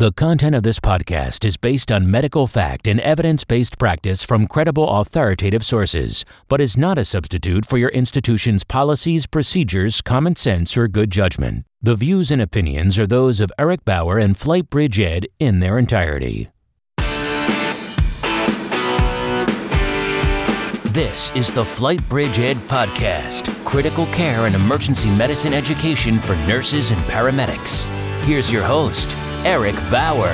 The content of this podcast is based on medical fact and evidence based practice from credible authoritative sources, but is not a substitute for your institution's policies, procedures, common sense, or good judgment. The views and opinions are those of Eric Bauer and FlightBridgeED in their entirety. This is the FlightBridgeED Podcast critical care and emergency medicine education for nurses and paramedics. Here's your host, Eric Bauer.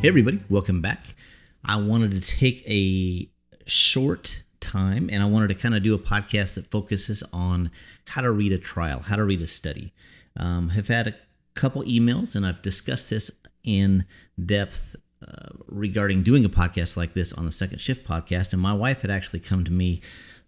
Hey, everybody, welcome back. I wanted to take a short time and I wanted to kind of do a podcast that focuses on how to read a trial, how to read a study. Um, have had a couple emails and I've discussed this in depth uh, regarding doing a podcast like this on the Second Shift podcast. And my wife had actually come to me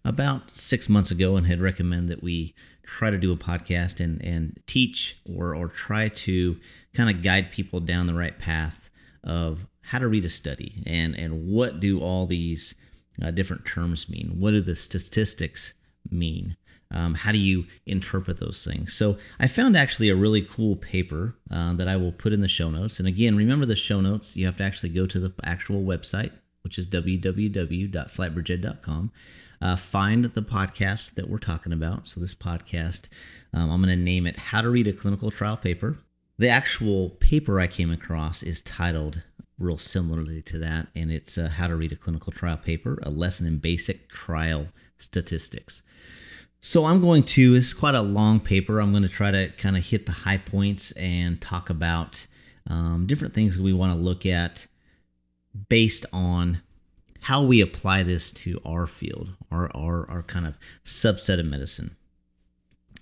about six months ago and had recommended that we try to do a podcast and and teach or or try to kind of guide people down the right path of how to read a study and and what do all these uh, different terms mean? What do the statistics mean? Um, how do you interpret those things? So i found actually a really cool paper uh, that i will put in the show notes. And again remember the show notes you have to actually go to the actual website which is www.flightbridgeed.com uh, find the podcast that we're talking about. So, this podcast, um, I'm going to name it How to Read a Clinical Trial Paper. The actual paper I came across is titled real similarly to that, and it's uh, How to Read a Clinical Trial Paper, a lesson in basic trial statistics. So, I'm going to, is quite a long paper. I'm going to try to kind of hit the high points and talk about um, different things we want to look at based on how we apply this to our field, our, our, our kind of subset of medicine.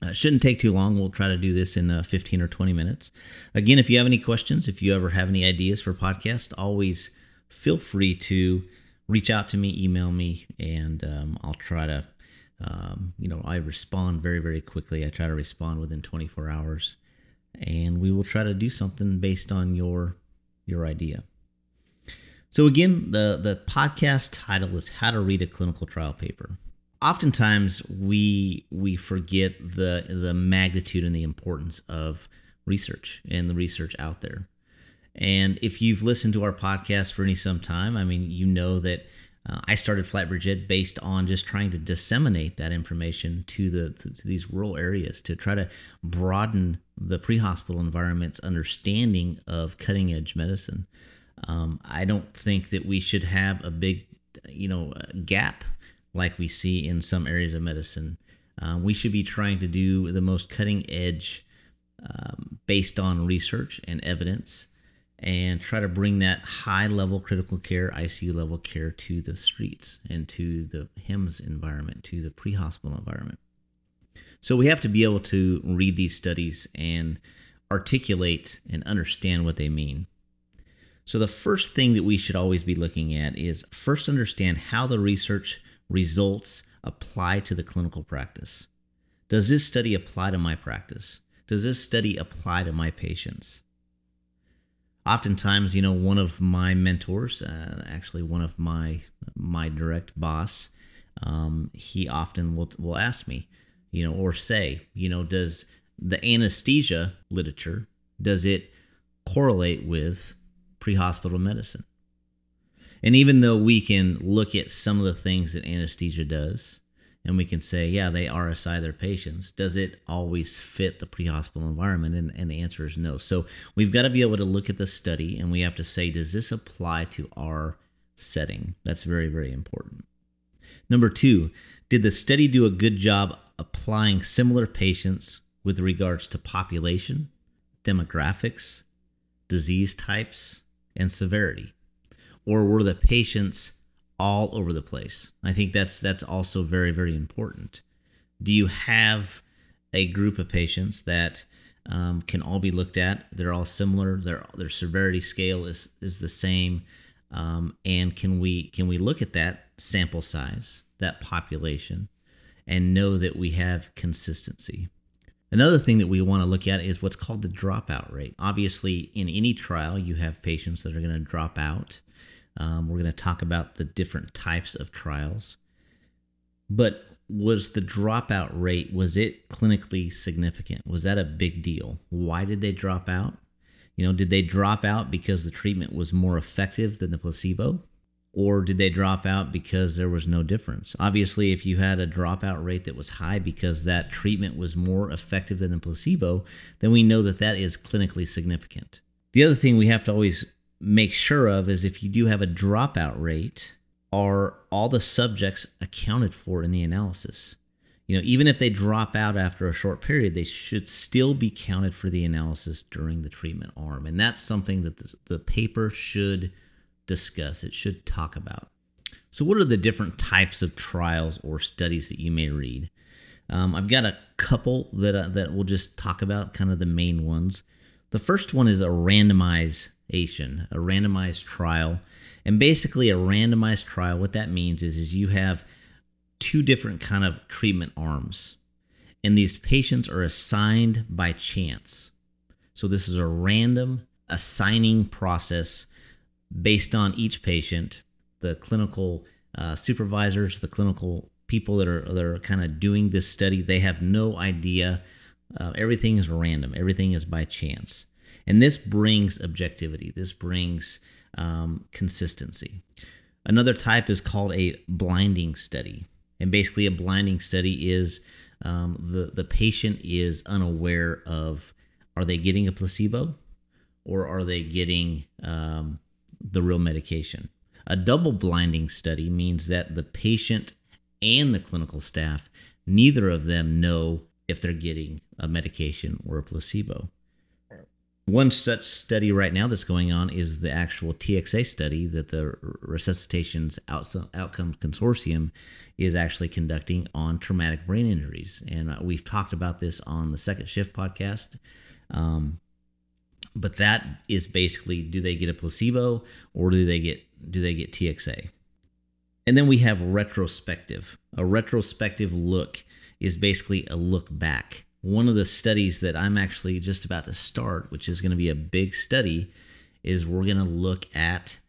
Uh, shouldn't take too long. We'll try to do this in uh, 15 or 20 minutes. Again, if you have any questions, if you ever have any ideas for podcast, always feel free to reach out to me, email me, and um, I'll try to, um, you know, I respond very, very quickly. I try to respond within 24 hours, and we will try to do something based on your your idea. So again, the the podcast title is How to Read a Clinical Trial Paper. Oftentimes we we forget the the magnitude and the importance of research and the research out there. And if you've listened to our podcast for any some time, I mean, you know that uh, I started FlightBridgeED based on just trying to disseminate that information to the to, to these rural areas to try to broaden the pre-hospital environment's understanding of cutting edge medicine. Um, I don't think that we should have a big, you know, gap like we see in some areas of medicine. Um, we should be trying to do the most cutting edge um, based on research and evidence and try to bring that high level critical care, ICU level care to the streets and to the HEMS environment, to the pre hospital environment. So we have to be able to read these studies and articulate and understand what they mean. So, the first thing that we should always be looking at is first understand how the research results apply to the clinical practice. Does this study apply to my practice? Does this study apply to my patients? Oftentimes, you know, one of my mentors, uh, actually one of my my direct boss, um, he often will will ask me, you know, or say, you know, does the anesthesia literature does it correlate with pre-hospital medicine. And even though we can look at some of the things that anesthesia does, and we can say, yeah, they RSI their patients, does it always fit the pre-hospital environment? And, and the answer is no. So we've got to be able to look at the study and we have to say, does this apply to our setting? That's very, very important. Number two, did the study do a good job applying similar patients with regards to population, demographics, disease types, and severity? Or were the patients all over the place? I think that's that's also very very important. Do you have a group of patients that um, can all be looked at? They're all similar. Their their severity scale is is the same. Um, and can we can we look at that sample size, that population, and know that we have consistency? Another thing that we want to look at is what's called the dropout rate. Obviously, in any trial, you have patients that are going to drop out. Um, we're going to talk about the different types of trials. But was the dropout rate was it clinically significant? Was that a big deal? Why did they drop out? You know, did they drop out because the treatment was more effective than the placebo? Or did they drop out because there was no difference? Obviously, if you had a dropout rate that was high because that treatment was more effective than the placebo, then we know that that is clinically significant. The other thing we have to always make sure of is if you do have a dropout rate, are all the subjects accounted for in the analysis? You know, even if they drop out after a short period, they should still be counted for the analysis during the treatment arm. And that's something that the, the paper should discuss, it should talk about. So, what are the different types of trials or studies that you may read? Um, I've got a couple that uh, that we'll just talk about, kind of the main ones. The first one is a randomization, a randomized trial, and basically a randomized trial. What that means is, is you have two different kind of treatment arms, and these patients are assigned by chance. So this is a random assigning process based on each patient, the clinical uh, supervisors, the clinical people that are that are kind of doing this study, they have no idea. Uh, everything is random. Everything is by chance, and this brings objectivity. This brings um, consistency. Another type is called a blinding study, and basically a blinding study is um, the the patient is unaware of are they getting a placebo or are they getting um, the real medication. A double blinding study means that the patient and the clinical staff, neither of them know if they're getting a medication or a placebo. One such study right now that's going on is the actual TXA study that the Resuscitation's Outcome Consortium is actually conducting on traumatic brain injuries. And uh, we've talked about this on the Second Shift podcast. Um, but that is basically do they get a placebo or do they get do they get TXA? And then we have retrospective. A retrospective look is basically a look back. One of the studies that I'm actually just about to start, which is going to be a big study, is we're going to look at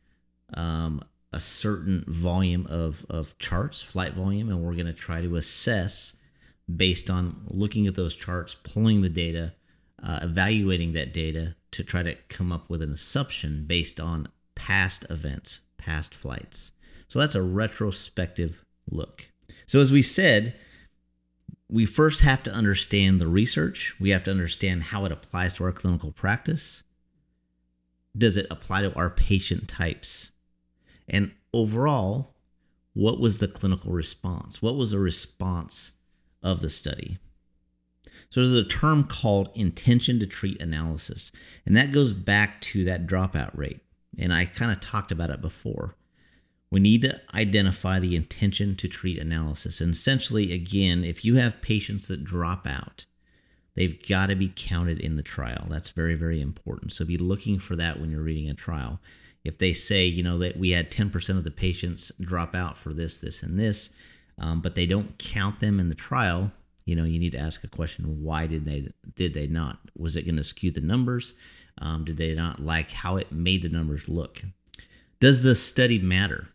um, a certain volume of, of charts, flight volume, and we're going to try to assess based on looking at those charts, pulling the data, uh, evaluating that data to try to come up with an assumption based on past events, past flights. So that's a retrospective look. So, as we said, we first have to understand the research, we have to understand how it applies to our clinical practice. Does it apply to our patient types? And overall, what was the clinical response? What was the response of the study? So there's a term called intention to treat analysis, and that goes back to that dropout rate. And I kind of talked about it before. We need to identify the intention to treat analysis. And essentially, again, if you have patients that drop out, they've got to be counted in the trial. That's very, very important. So be looking for that when you're reading a trial. If they say, you know, that we had 10% of the patients drop out for this, this, and this, um, but they don't count them in the trial, you know you need to ask a question why did they did they not? Was it going to skew the numbers? Um, did they not like how it made the numbers look? Does the study matter?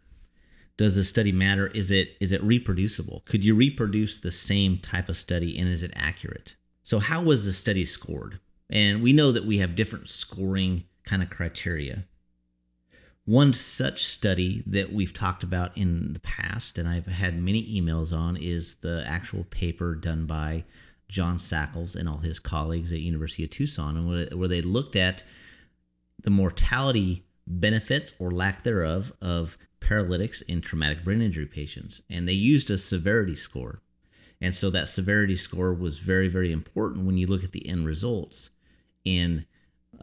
Does the study matter? Is it is it reproducible? Could you reproduce the same type of study and is it accurate? So how was the study scored? And we know that we have different scoring kind of criteria one such study that we've talked about in the past, and I've had many emails on, is the actual paper done by John Sakles and all his colleagues at University of Tucson, and where they looked at the mortality benefits or lack thereof of paralytics in traumatic brain injury patients, and they used a severity score. And so that severity score was very, very important when you look at the end results. In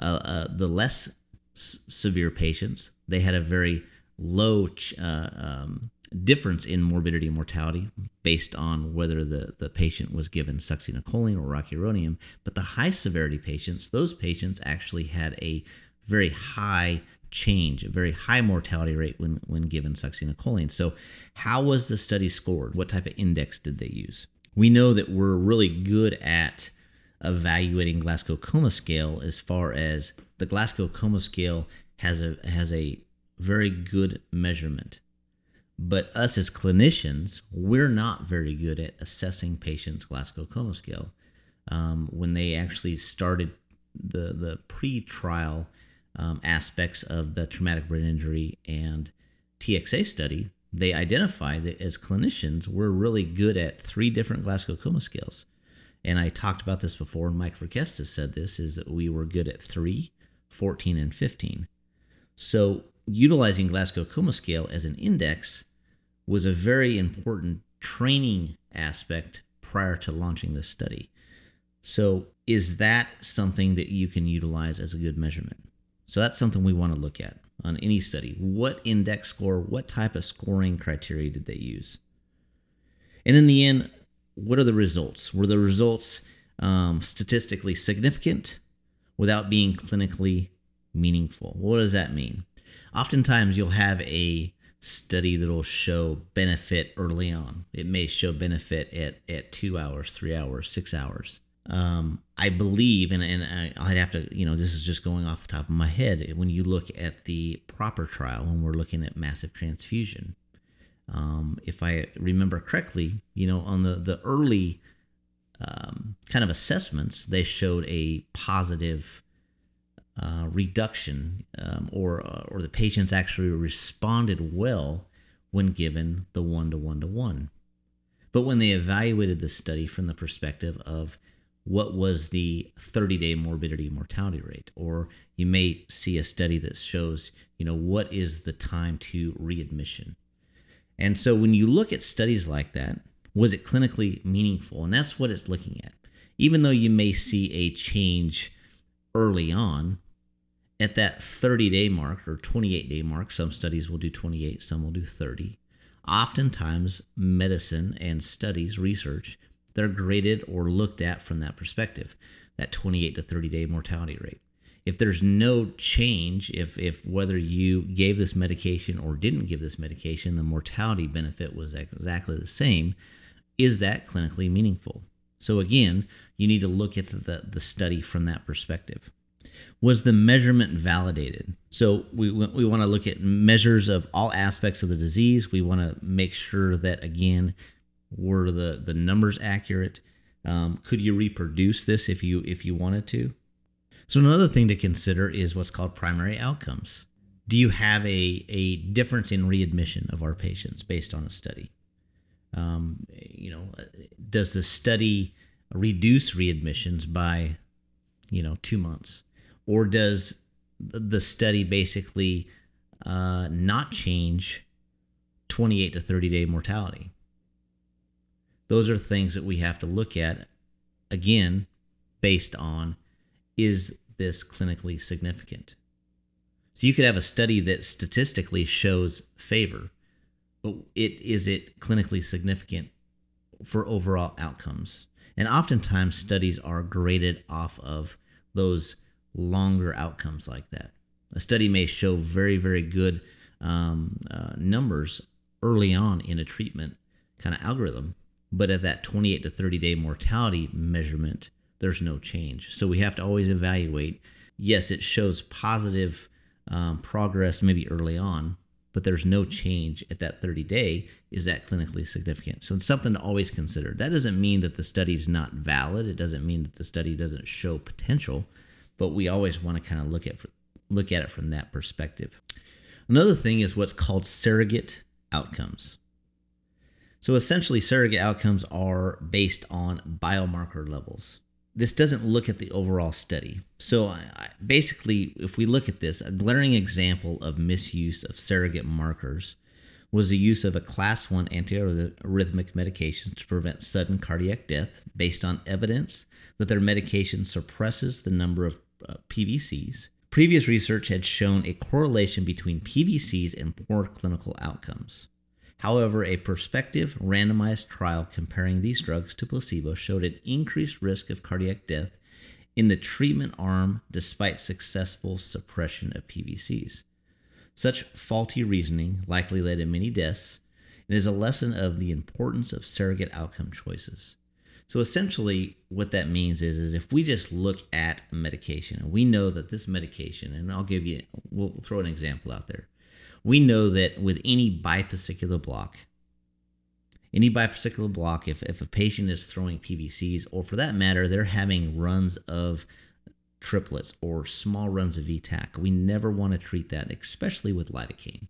uh, uh, the less s- severe patients, they had a very low uh, um, difference in morbidity and mortality based on whether the, the patient was given succinylcholine or rocuronium. But the high severity patients, those patients actually had a very high change, a very high mortality rate when, when given succinylcholine. So, how was the study scored? What type of index did they use? We know that we're really good at evaluating Glasgow Coma Scale as far as the Glasgow Coma Scale has a has a very good measurement. But us as clinicians, we're not very good at assessing patients' Glasgow Coma Scale. Um, when they actually started the the pre-trial um, aspects of the traumatic brain injury and TXA study, they identified that as clinicians, we're really good at three different Glasgow Coma scales. And I talked about this before, and Mike Verkestes said this, is that we were good at 3, 14, and 15. So utilizing Glasgow Coma Scale as an index was a very important training aspect prior to launching this study. So is that something that you can utilize as a good measurement? So that's something we want to look at on any study. What index score, what type of scoring criteria did they use? And in the end, what are the results? Were the results um, statistically significant without being clinically meaningful? What does that mean? Oftentimes, you'll have a study that'll show benefit early on. It may show benefit at, at two hours, three hours, six hours um, I believe, and, and I'd have to, you know, this is just going off the top of my head. When you look at the PROPPR trial, when we're looking at massive transfusion, um, if I remember correctly, you know, on the the early um, kind of assessments, they showed a positive uh, reduction, um, or uh, or the patients actually responded well when given the one to one to one. But when they evaluated the study from the perspective of what was the 30 day morbidity mortality rate or you may see a study that shows you know what is the time to readmission. And so when you look at studies like that was it clinically meaningful? And that's what it's looking at. Even though you may see a change early on at that 30 day mark or 28 day mark some studies will do 28 some will do 30 oftentimes medicine and studies research they're graded or looked at from that perspective, that 28 to 30 day mortality rate. If there's no change, if, if whether you gave this medication or didn't give this medication, the mortality benefit was exactly the same, is that clinically meaningful? So again, you need to look at the, the study from that perspective. Was the measurement validated? So we, we want to look at measures of all aspects of the disease. We want to make sure that, again, were the the numbers accurate? Um, could you reproduce this if you if you wanted to? So another thing to consider is what's called primary outcomes. Do you have a, a difference in readmission of our patients based on a study? Um, you know, does the study reduce readmissions by, you know, two months, or does the study basically uh, not change 28 to 30 day mortality? those are things that we have to look at again based on is this clinically significant so you could have a study that statistically shows favor but it is it clinically significant for overall outcomes and oftentimes studies are graded off of those longer outcomes like that a study may show very very good um, uh, numbers early on in a treatment kind of algorithm but at that 28 to 30 day mortality measurement, there's no change. So we have to always evaluate. Yes, it shows positive um, progress maybe early on, but there's no change at that 30 day. Is that clinically significant? So it's something to always consider. That doesn't mean that the study's not valid. It doesn't mean that the study doesn't show potential, but we always want to kind of look at look at it from that perspective. Another thing is what's called surrogate outcomes. So essentially, surrogate outcomes are based on biomarker levels. This doesn't look at the overall study. So I, basically, if we look at this, a glaring example of misuse of surrogate markers was the use of a class 1 antiarrhythmic medication to prevent sudden cardiac death based on evidence that their medication suppresses the number of uh, PVCs. Previous research had shown a correlation between PVCs and poor clinical outcomes. However, a prospective randomized trial comparing these drugs to placebo showed an increased risk of cardiac death in the treatment arm despite successful suppression of PVCs. Such faulty reasoning likely led to many deaths and is a lesson of the importance of surrogate outcome choices. So essentially, what that means is, is if we just look at medication and we know that this medication, and I'll give you, we'll throw an example out there we know that with any bifascicular block, any bifascicular block, if, if a patient is throwing PVCs, or for that matter, they're having runs of triplets or small runs of ETAC, we never want to treat that, especially with lidocaine.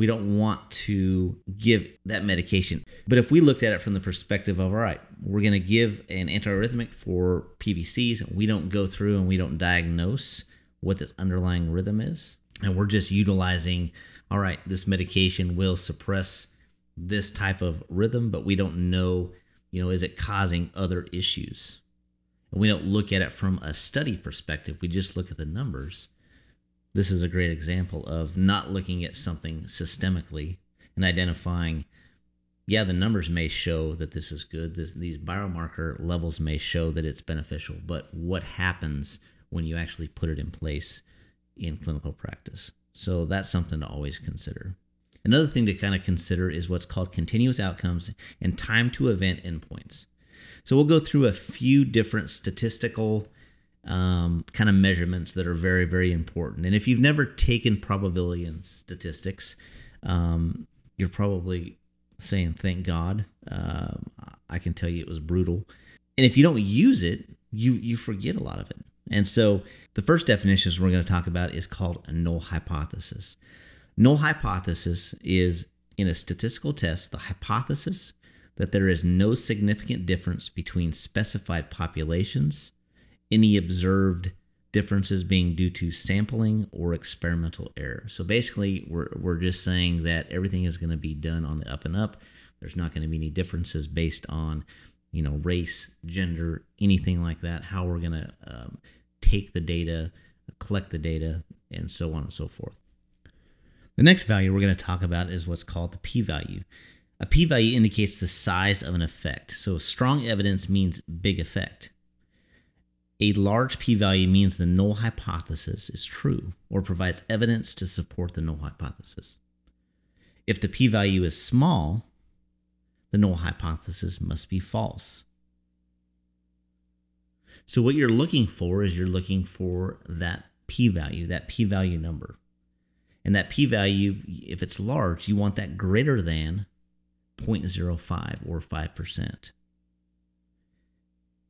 We don't want to give that medication. But if we looked at it from the perspective of, all right, we're going to give an antiarrhythmic for PVCs, and we don't go through and we don't diagnose what this underlying rhythm is, and we're just utilizing, all right, this medication will suppress this type of rhythm, but we don't know, you know, is it causing other issues? And we don't look at it from a study perspective. We just look at the numbers. This is a great example of not looking at something systemically and identifying, yeah, the numbers may show that this is good. This, these biomarker levels may show that it's beneficial, but what happens when you actually put it in place in clinical practice? So that's something to always consider. Another thing to kind of consider is what's called continuous outcomes and time to event endpoints. So we'll go through a few different statistical um, kind of measurements that are very, very important. And if you've never taken probability and statistics, um, you're probably saying, thank God. Uh, I can tell you it was brutal. And if you don't use it, you, you forget a lot of it. And so the first definition we're going to talk about is called a null hypothesis. Null hypothesis is in a statistical test the hypothesis that there is no significant difference between specified populations, any observed differences being due to sampling or experimental error. So basically, we're, we're just saying that everything is going to be done on the up and up. There's not going to be any differences based on, you know, race, gender, anything like that. How we're going to um, take the data, collect the data, and so on and so forth. The next value we're going to talk about is what's called the p value. A p value indicates the size of an effect. So strong evidence means big effect. A large p value means the null hypothesis is true or provides evidence to support the null hypothesis. If the p value is small, the null hypothesis must be false. So, what you're looking for is you're looking for that p value, that p value number. And that p value, if it's large, you want that greater than 0.05 or 5%.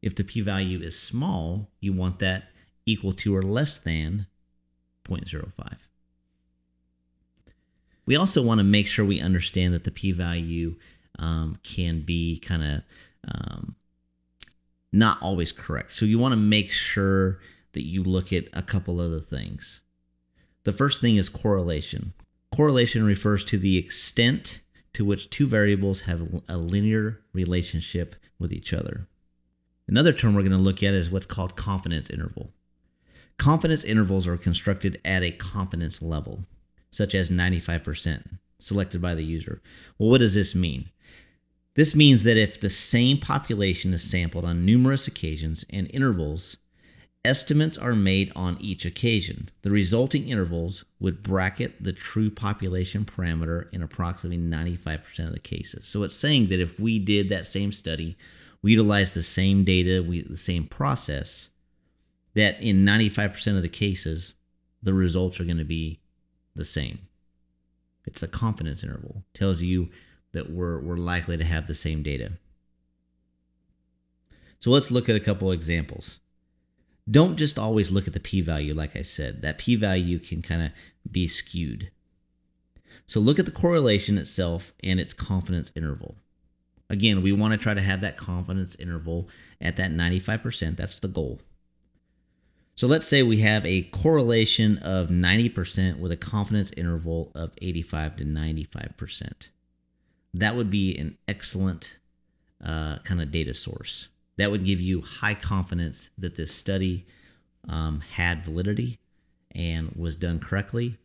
If the p value is small, you want that equal to or less than 0.05. We also want to make sure we understand that the p value um, can be kind of um, not always correct. So you want to make sure that you look at a couple other things. The first thing is correlation. Correlation refers to the extent to which two variables have a linear relationship with each other. Another term we're going to look at is what's called confidence interval. Confidence intervals are constructed at a confidence level, such as 95%, selected by the user. Well, what does this mean? This means that if the same population is sampled on numerous occasions and intervals Estimates are made on each occasion. The resulting intervals would bracket the true population parameter in approximately 95% of the cases. So it's saying that if we did that same study, we utilize the same data, we, the same process, that in 95% of the cases, the results are going to be the same. It's a confidence interval. It tells you that we're, we're likely to have the same data. So let's look at a couple examples don't just always look at the p value, like I said. That p value can kind of be skewed. So look at the correlation itself and its confidence interval. Again, we want to try to have that confidence interval at that 95%. That's the goal. So let's say we have a correlation of 90% with a confidence interval of 85 to 95%. That would be an excellent uh, kind of data source that would give you high confidence that this study um, had validity and was done correctly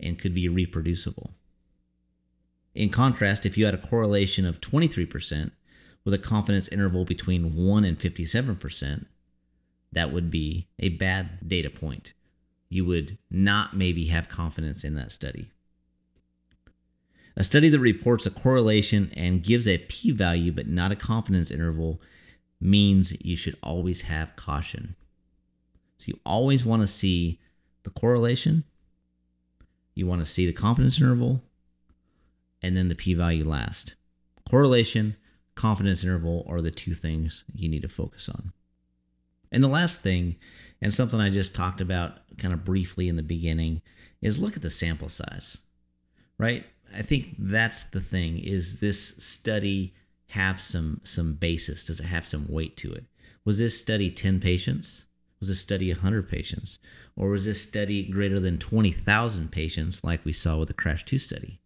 and could be reproducible. In contrast, if you had a correlation of 23% with a confidence interval between 1 and 57%, that would be a bad data point. You would not maybe have confidence in that study. A study that reports a correlation and gives a p value but not a confidence interval means you should always have caution. So you always want to see the correlation, you want to see the confidence interval, and then the p value last. Correlation, confidence interval are the two things you need to focus on. And the last thing, and something I just talked about kind of briefly in the beginning, is look at the sample size, right? I think that's the thing is this study have some some basis? Does it have some weight to it? Was this study 10 patients? Was this study 100 patients? Or was this study greater than 20,000 patients like we saw with the CRASH 2 study?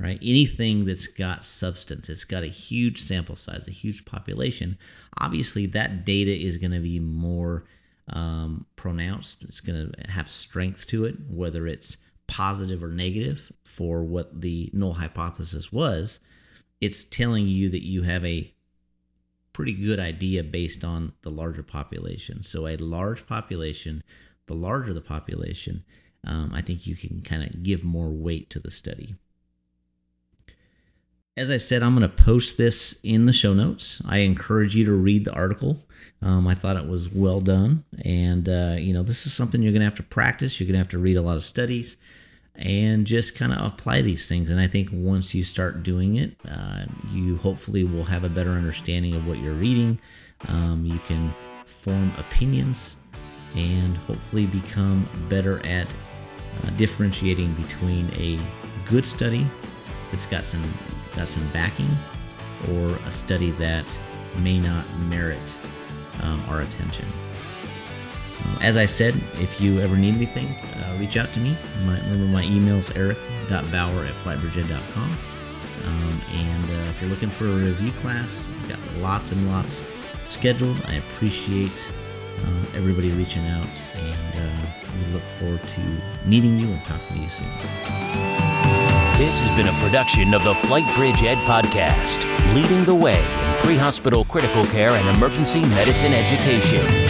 Right? Anything that's got substance, it's got a huge sample size, a huge population. Obviously, that data is going to be more um, pronounced. It's going to have strength to it, whether it's positive or negative for what the null hypothesis was. It's telling you that you have a pretty good idea based on the larger population. So, a large population, the larger the population, um, I think you can kind of give more weight to the study. As I said, I'm going to post this in the show notes. I encourage you to read the article. Um, I thought it was well done. And, uh, you know, this is something you're going to have to practice. You're going to have to read a lot of studies and just kind of apply these things. And I think once you start doing it, uh, you hopefully will have a better understanding of what you're reading. Um, you can form opinions and hopefully become better at uh, differentiating between a good study that's got some got some backing or a study that may not merit um, our attention. Uh, as I said, if you ever need anything, uh, reach out to me. My, remember, my email is eric.bauer at flightbridgeed.com. Um, and uh, if you're looking for a review class, I've got lots and lots scheduled. I appreciate um, everybody reaching out, and uh, we look forward to meeting you and talking to you soon. This has been a production of the FlightBridgeED podcast, leading the way in pre hospital critical care and emergency medicine education.